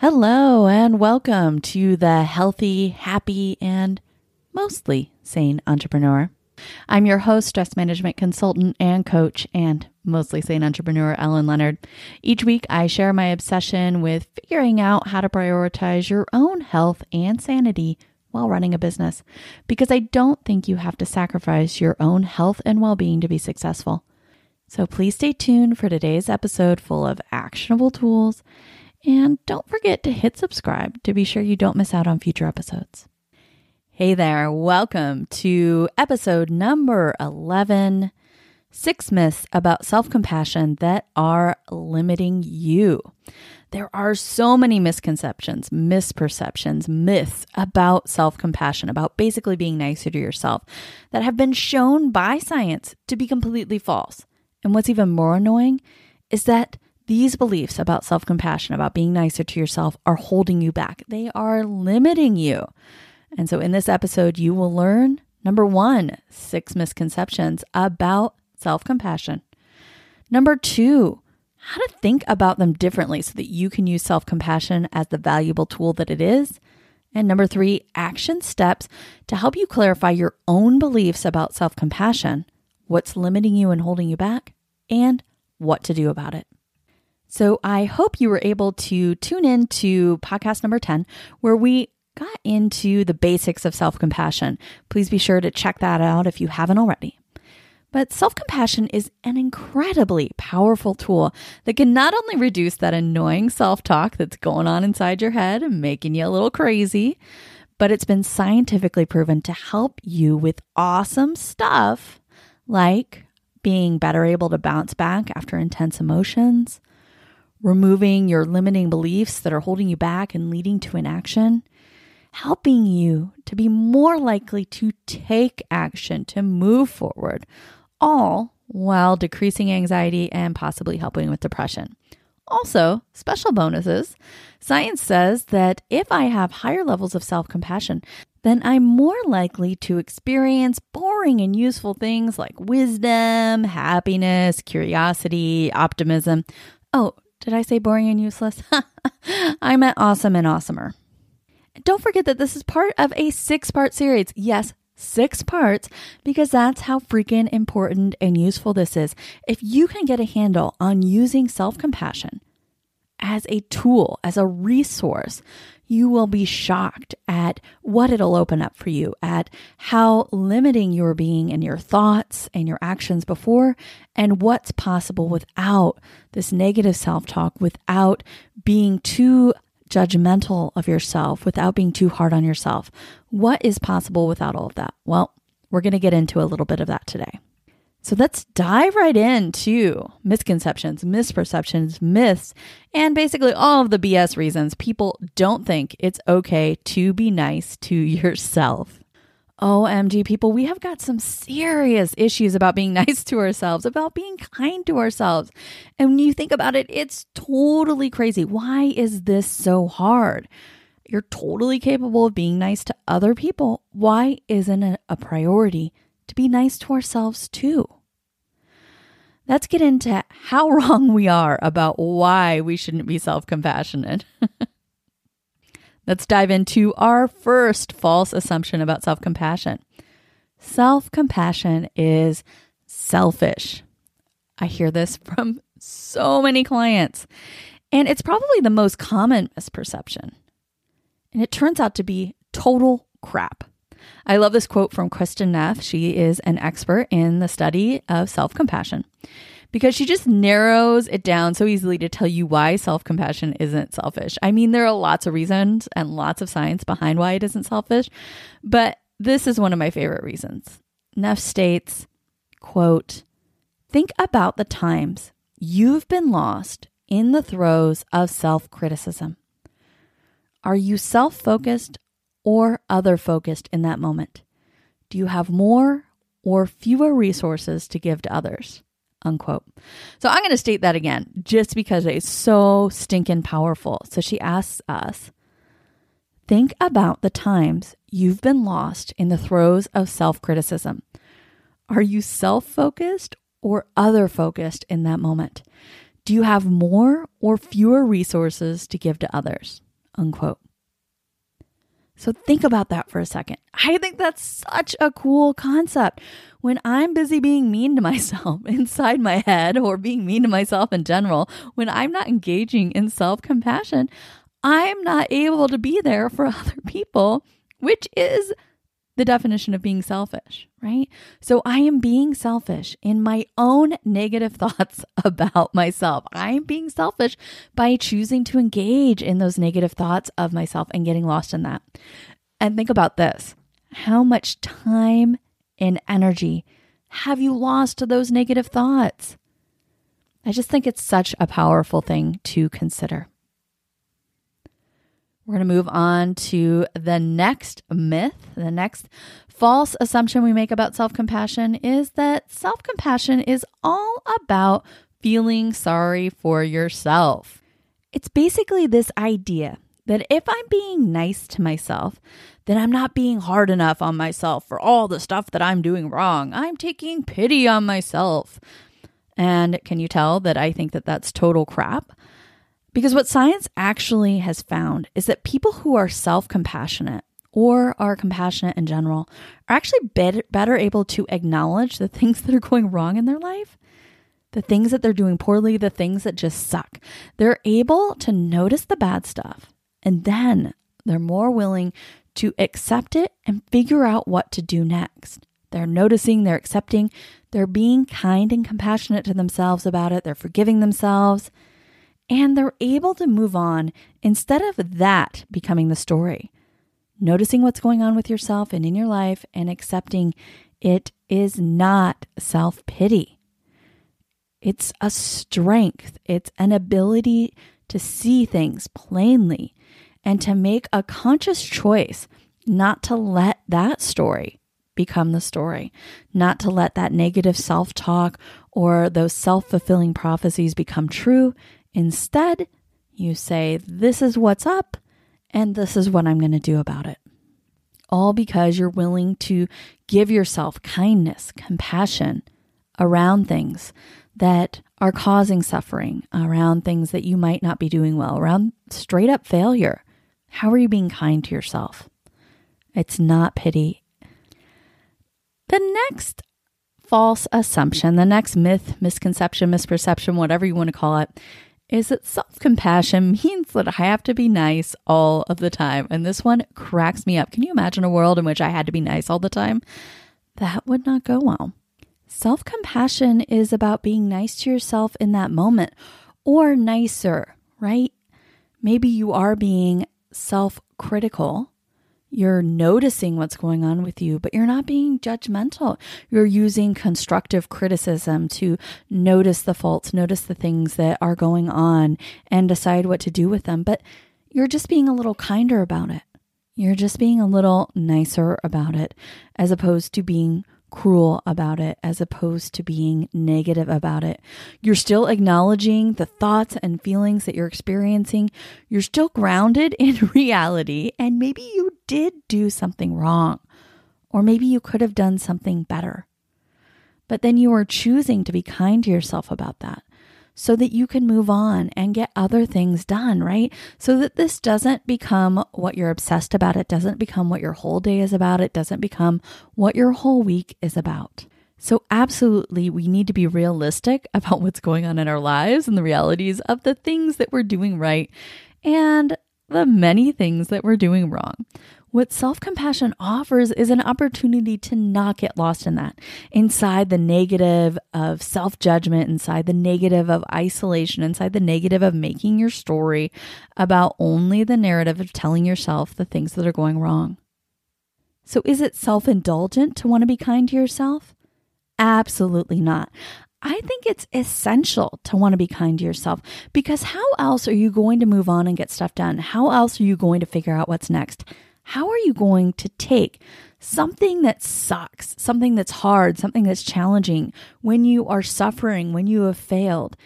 Hello, and welcome to the Healthy, Happy, and Mostly Sane Entrepreneur. I'm your host, stress management consultant and coach, and mostly sane entrepreneur, Ellen Leonard. Each week, I share my obsession with figuring out how to prioritize your own health and sanity while running a business, because I don't think you have to sacrifice your own health and well being to be successful. So please stay tuned for today's episode full of actionable tools and don't forget to hit subscribe to be sure you don't miss out on future episodes. Hey there, welcome to episode number 11 Six Myths About Self Compassion That Are Limiting You. There are so many misconceptions, misperceptions, myths about self compassion, about basically being nicer to yourself, that have been shown by science to be completely false. And what's even more annoying is that these beliefs about self compassion, about being nicer to yourself, are holding you back. They are limiting you. And so, in this episode, you will learn number one, six misconceptions about self compassion. Number two, how to think about them differently so that you can use self compassion as the valuable tool that it is. And number three, action steps to help you clarify your own beliefs about self compassion, what's limiting you and holding you back, and what to do about it. So I hope you were able to tune in to podcast number 10, where we got into the basics of self compassion. Please be sure to check that out if you haven't already. But self compassion is an incredibly powerful tool that can not only reduce that annoying self talk that's going on inside your head and making you a little crazy, but it's been scientifically proven to help you with awesome stuff like being better able to bounce back after intense emotions, removing your limiting beliefs that are holding you back and leading to inaction, helping you to be more likely to take action, to move forward, all while decreasing anxiety and possibly helping with depression. Also, special bonuses. Science says that if I have higher levels of self compassion, then I'm more likely to experience boring and useful things like wisdom, happiness, curiosity, optimism. Oh, did I say boring and useless? I meant awesome and awesomer. Don't forget that this is part of a six part series. Yes, six parts, because that's how freaking important and useful this is. If you can get a handle on using self compassion as a tool, as a resource, you will be shocked at what it'll open up for you, at how limiting you're being in your thoughts and your actions before, and what's possible without this negative self talk, without being too judgmental of yourself, without being too hard on yourself. What is possible without all of that? Well, we're going to get into a little bit of that today. So let's dive right into misconceptions, misperceptions, myths, and basically all of the BS reasons people don't think it's okay to be nice to yourself. OMG, people, we have got some serious issues about being nice to ourselves, about being kind to ourselves. And when you think about it, it's totally crazy. Why is this so hard? You're totally capable of being nice to other people. Why isn't it a priority to be nice to ourselves too. Let's get into how wrong we are about why we shouldn't be self compassionate. Let's dive into our first false assumption about self compassion. Self compassion is selfish. I hear this from so many clients, and it's probably the most common misperception. And it turns out to be total crap. I love this quote from Kristin Neff. She is an expert in the study of self compassion because she just narrows it down so easily to tell you why self compassion isn't selfish. I mean, there are lots of reasons and lots of science behind why it isn't selfish, but this is one of my favorite reasons. Neff states, quote, Think about the times you've been lost in the throes of self criticism. Are you self focused or other focused in that moment? Do you have more or fewer resources to give to others? Unquote. So I'm going to state that again just because it's so stinking powerful. So she asks us think about the times you've been lost in the throes of self criticism. Are you self focused or other focused in that moment? Do you have more or fewer resources to give to others? Unquote. So think about that for a second. I think that's such a cool concept. When I'm busy being mean to myself inside my head or being mean to myself in general, when I'm not engaging in self compassion, I'm not able to be there for other people, which is the definition of being selfish, right? So I am being selfish in my own negative thoughts about myself. I am being selfish by choosing to engage in those negative thoughts of myself and getting lost in that. And think about this how much time and energy have you lost to those negative thoughts? I just think it's such a powerful thing to consider. We're going to move on to the next myth. The next false assumption we make about self compassion is that self compassion is all about feeling sorry for yourself. It's basically this idea that if I'm being nice to myself, then I'm not being hard enough on myself for all the stuff that I'm doing wrong. I'm taking pity on myself. And can you tell that I think that that's total crap? Because what science actually has found is that people who are self compassionate or are compassionate in general are actually better, better able to acknowledge the things that are going wrong in their life, the things that they're doing poorly, the things that just suck. They're able to notice the bad stuff and then they're more willing to accept it and figure out what to do next. They're noticing, they're accepting, they're being kind and compassionate to themselves about it, they're forgiving themselves and they're able to move on instead of that becoming the story. Noticing what's going on with yourself and in your life and accepting it is not self pity. It's a strength, it's an ability to see things plainly and to make a conscious choice not to let that story become the story, not to let that negative self talk or those self fulfilling prophecies become true Instead, you say, This is what's up, and this is what I'm going to do about it. All because you're willing to give yourself kindness, compassion around things that are causing suffering, around things that you might not be doing well, around straight up failure. How are you being kind to yourself? It's not pity. The next false assumption, the next myth, misconception, misperception, whatever you want to call it, is that self compassion means that I have to be nice all of the time. And this one cracks me up. Can you imagine a world in which I had to be nice all the time? That would not go well. Self compassion is about being nice to yourself in that moment or nicer, right? Maybe you are being self critical you're noticing what's going on with you, but you're not being judgmental. You're using constructive criticism to notice the faults, notice the things that are going on, and decide what to do with them. But you're just being a little kinder about it. You're just being a little nicer about it, as opposed to being cruel about it as opposed to being negative about it. You're still acknowledging the thoughts and feelings that you're experiencing. You're still grounded in reality, and maybe you did do something wrong, or maybe you could have done something better. But then you are choosing to be kind to yourself about that so that you can move on and get other things done, right? So that this doesn't become what you're obsessed about. It doesn't become what your whole day is about. It doesn't become what your whole week is about. So, absolutely, we need to be realistic about what's going on in our lives and the realities of the things that we're doing right and the many things that we're doing wrong. What self compassion offers is an opportunity to not get lost in that, inside the negative of self judgment, inside the negative of isolation, inside the negative of making your story about only the narrative of telling yourself the things that are going wrong. So, is it self indulgent to want to be kind to yourself? Absolutely not. I think it's essential to want to be kind to yourself because how else are you going to move on and get stuff done? How else are you going to figure out what's next? How are you going to take something that sucks, something that's hard, something that's challenging when you are suffering, when you have failed,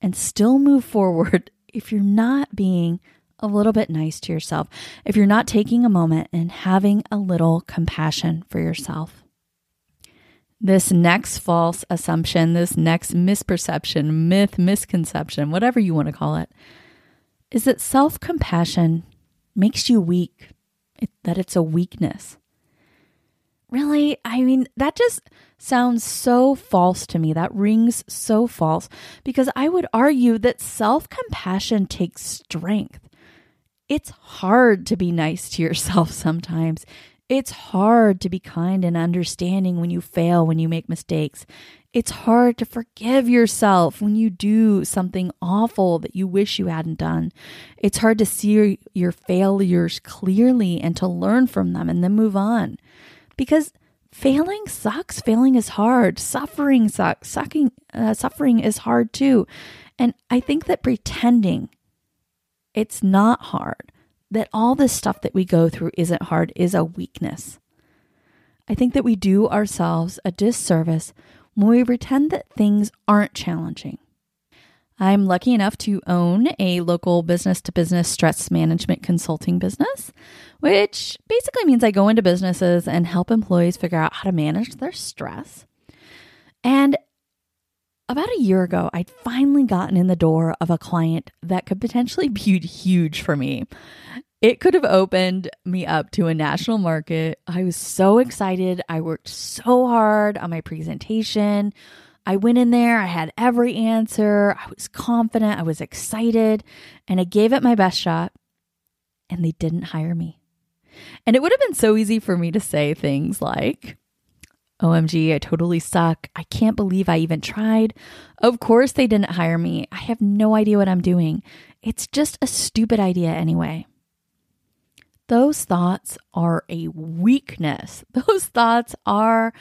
and still move forward if you're not being a little bit nice to yourself, if you're not taking a moment and having a little compassion for yourself? This next false assumption, this next misperception, myth, misconception, whatever you want to call it, is that self compassion makes you weak, it, that it's a weakness. Really? I mean, that just sounds so false to me. That rings so false because I would argue that self compassion takes strength. It's hard to be nice to yourself sometimes. It's hard to be kind and understanding when you fail, when you make mistakes. It's hard to forgive yourself when you do something awful that you wish you hadn't done. It's hard to see your failures clearly and to learn from them and then move on. Because failing sucks. Failing is hard. Suffering sucks. Sucking, uh, suffering is hard too. And I think that pretending it's not hard, that all this stuff that we go through isn't hard, is a weakness. I think that we do ourselves a disservice when we pretend that things aren't challenging. I'm lucky enough to own a local business to business stress management consulting business, which basically means I go into businesses and help employees figure out how to manage their stress. And about a year ago, I'd finally gotten in the door of a client that could potentially be huge for me. It could have opened me up to a national market. I was so excited. I worked so hard on my presentation. I went in there, I had every answer, I was confident, I was excited, and I gave it my best shot, and they didn't hire me. And it would have been so easy for me to say things like, OMG, I totally suck. I can't believe I even tried. Of course, they didn't hire me. I have no idea what I'm doing. It's just a stupid idea anyway. Those thoughts are a weakness. Those thoughts are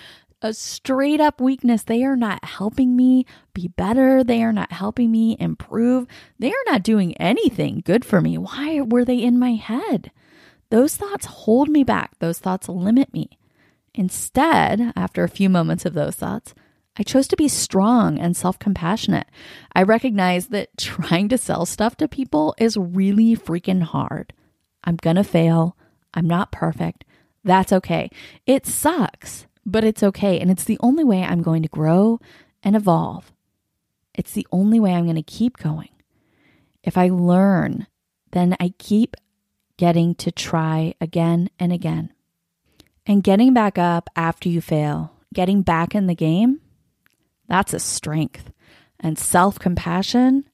a straight up weakness. They are not helping me be better. They are not helping me improve. They are not doing anything good for me. Why were they in my head? Those thoughts hold me back. Those thoughts limit me. Instead, after a few moments of those thoughts, I chose to be strong and self compassionate. I recognize that trying to sell stuff to people is really freaking hard. I'm gonna fail. I'm not perfect. That's okay. It sucks but it's okay. And it's the only way I'm going to grow and evolve. It's the only way I'm going to keep going. If I learn, then I keep getting to try again and again. And getting back up after you fail, getting back in the game, that's a strength. And self compassion,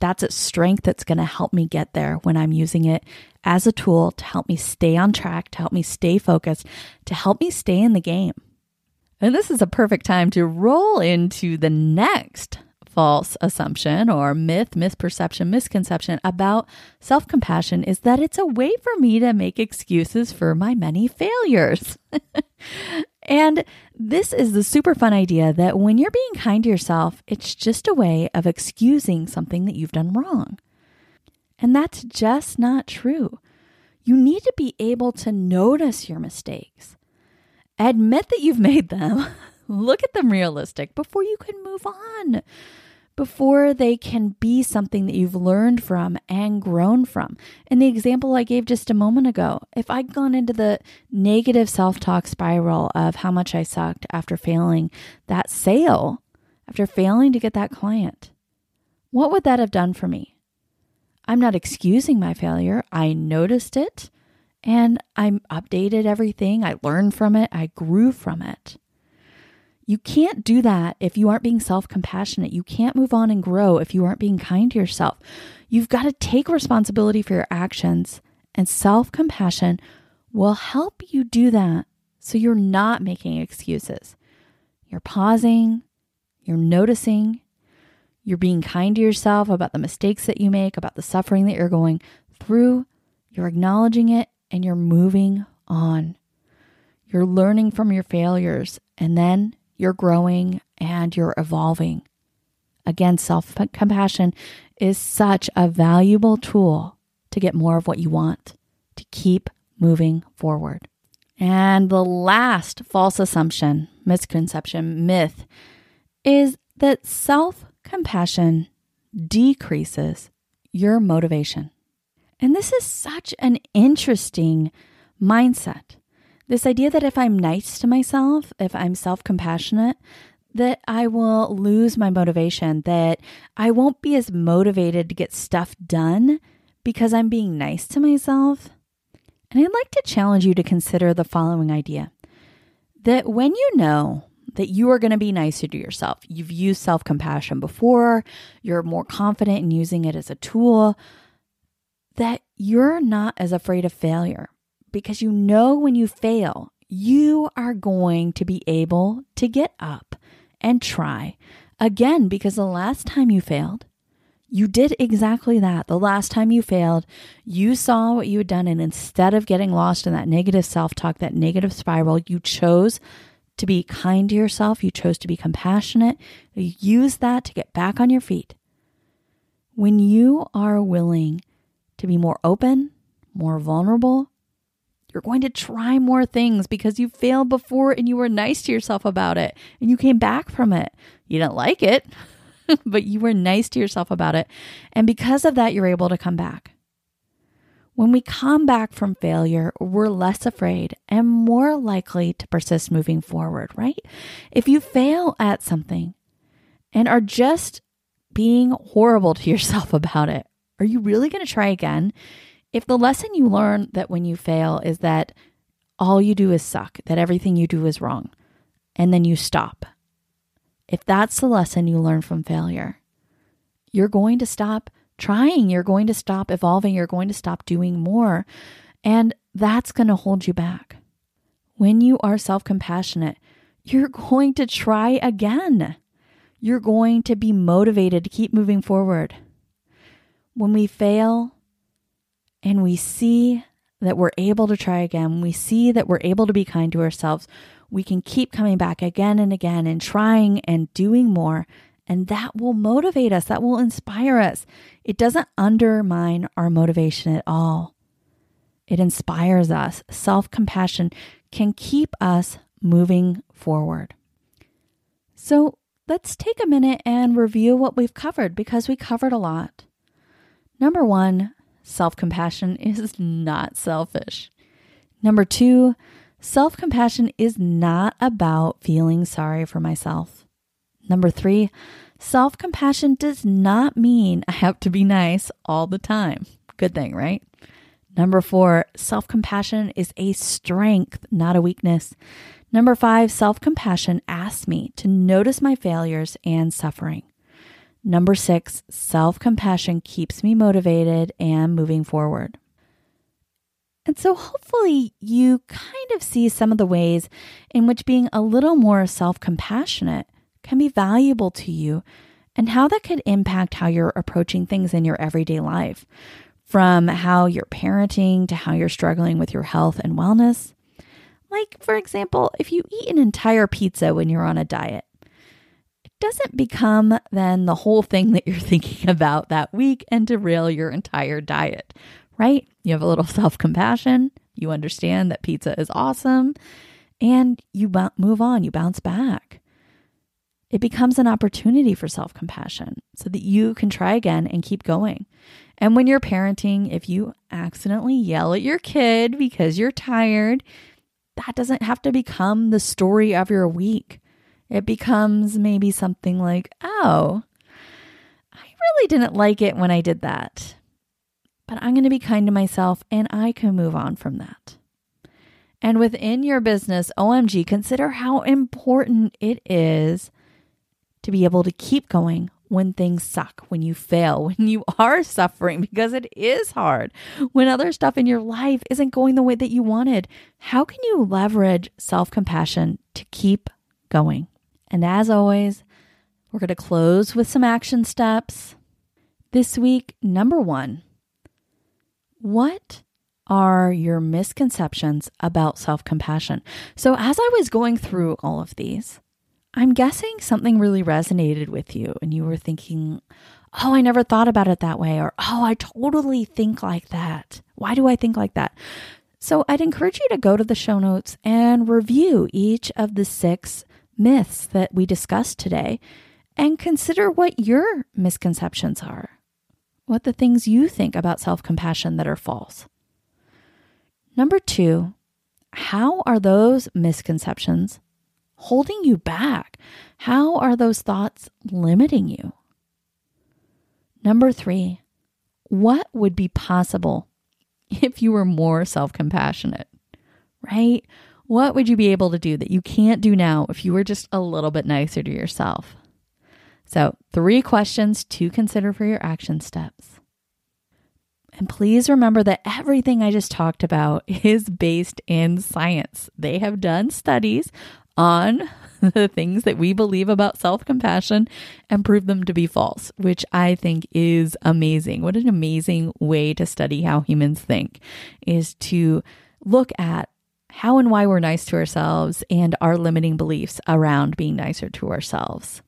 that's a strength that's going to help me get there when I'm using it as a tool to help me stay on track, to help me stay focused, to help me stay in the game. And this is a perfect time to roll into the next false assumption or myth, misperception, misconception about self compassion is that it's a way for me to make excuses for my many failures. and this is the super fun idea that when you're being kind to yourself, it's just a way of excusing something that you've done wrong. And that's just not true. You need to be able to notice your mistakes Admit that you've made them. Look at them realistic before you can move on, before they can be something that you've learned from and grown from. In the example I gave just a moment ago, if I'd gone into the negative self talk spiral of how much I sucked after failing that sale, after failing to get that client, what would that have done for me? I'm not excusing my failure. I noticed it and I updated everything. I learned from it. I grew from it. You can't do that if you aren't being self compassionate. You can't move on and grow if you aren't being kind to yourself. You've got to take responsibility for your actions, and self compassion will help you do that so you're not making excuses. You're pausing, you're noticing, you're being kind to yourself about the mistakes that you make, about the suffering that you're going through. You're acknowledging it and you're moving on. You're learning from your failures and then you're growing and you're evolving. Again, self compassion is such a valuable tool to get more of what you want, to keep moving forward. And the last false assumption, misconception, myth is that self compassion decreases your motivation. And this is such an interesting mindset. This idea that if I'm nice to myself, if I'm self compassionate, that I will lose my motivation, that I won't be as motivated to get stuff done because I'm being nice to myself. And I'd like to challenge you to consider the following idea that when you know that you are going to be nicer to yourself, you've used self compassion before, you're more confident in using it as a tool, that you're not as afraid of failure because you know when you fail, you are going to be able to get up and try again because the last time you failed, you did exactly that. The last time you failed, you saw what you had done, and instead of getting lost in that negative self talk, that negative spiral, you chose to be kind to yourself. You chose to be compassionate. You use that to get back on your feet. When you are willing to be more open, more vulnerable, you're going to try more things because you failed before and you were nice to yourself about it and you came back from it. You didn't like it, but you were nice to yourself about it. And because of that, you're able to come back. When we come back from failure, we're less afraid and more likely to persist moving forward, right? If you fail at something and are just being horrible to yourself about it, are you really going to try again? If the lesson you learn that when you fail is that all you do is suck, that everything you do is wrong, and then you stop, if that's the lesson you learn from failure, you're going to stop trying, you're going to stop evolving, you're going to stop doing more. And that's going to hold you back. When you are self compassionate, you're going to try again. You're going to be motivated to keep moving forward. When we fail and we see that we're able to try again, we see that we're able to be kind to ourselves, we can keep coming back again and again and trying and doing more and that will motivate us, that will inspire us. It doesn't undermine our motivation at all. It inspires us. Self compassion can keep us moving forward. So let's take a minute and review what we've covered because we covered a lot. Number one, self compassion is not selfish. Number two, self compassion is not about feeling sorry for myself. Number three, self compassion does not mean I have to be nice all the time. Good thing, right? Number four, self compassion is a strength, not a weakness. Number five, self compassion asks me to notice my failures and suffering. Number six, self compassion keeps me motivated and moving forward. And so, hopefully, you kind of see some of the ways in which being a little more self compassionate can be valuable to you and how that could impact how you're approaching things in your everyday life, from how you're parenting to how you're struggling with your health and wellness. Like, for example, if you eat an entire pizza when you're on a diet, doesn't become then the whole thing that you're thinking about that week and derail your entire diet, right? You have a little self compassion. You understand that pizza is awesome and you move on, you bounce back it becomes an opportunity for self compassion so that you can try again and keep going. And when you're parenting, if you accidentally yell at your kid because you're tired, that doesn't have to become the story of your week. It becomes maybe something like, oh, I really didn't like it when I did that. But I'm going to be kind to myself and I can move on from that. And within your business, OMG, consider how important it is to be able to keep going when things suck, when you fail, when you are suffering, because it is hard, when other stuff in your life isn't going the way that you wanted. How can you leverage self compassion to keep going? And as always, we're going to close with some action steps. This week, number one, what are your misconceptions about self compassion? So, as I was going through all of these, I'm guessing something really resonated with you and you were thinking, oh, I never thought about it that way, or oh, I totally think like that. Why do I think like that? So I'd encourage you to go to the show notes and review each of the six myths that we discussed today and consider what your misconceptions are, what the things you think about self compassion that are false. Number two, how are those misconceptions holding you back? How are those thoughts limiting you? Number three, what would be possible if you were more self compassionate, right? What would you be able to do that you can't do now if you were just a little bit nicer to yourself? So, three questions to consider for your action steps. And please remember that everything I just talked about is based in science. They have done studies on the things that we believe about self compassion and prove them to be false, which I think is amazing. What an amazing way to study how humans think is to look at how and why we're nice to ourselves and our limiting beliefs around being nicer to ourselves.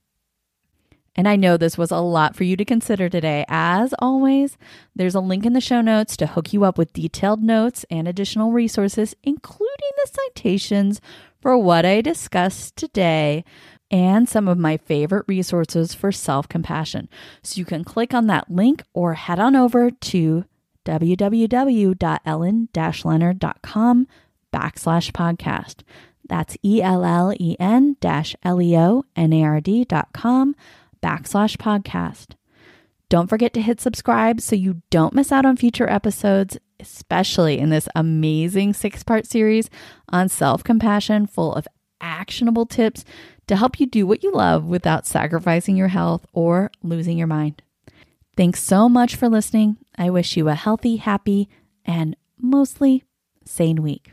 And I know this was a lot for you to consider today. As always, there's a link in the show notes to hook you up with detailed notes and additional resources, including the citations for what I discussed today and some of my favorite resources for self compassion. So you can click on that link or head on over to www.ellen leonard.com backslash podcast. That's E L L E N dash L E O N A R D dot com backslash podcast. Don't forget to hit subscribe so you don't miss out on future episodes, especially in this amazing six part series on self compassion, full of actionable tips to help you do what you love without sacrificing your health or losing your mind. Thanks so much for listening. I wish you a healthy, happy, and mostly sane week.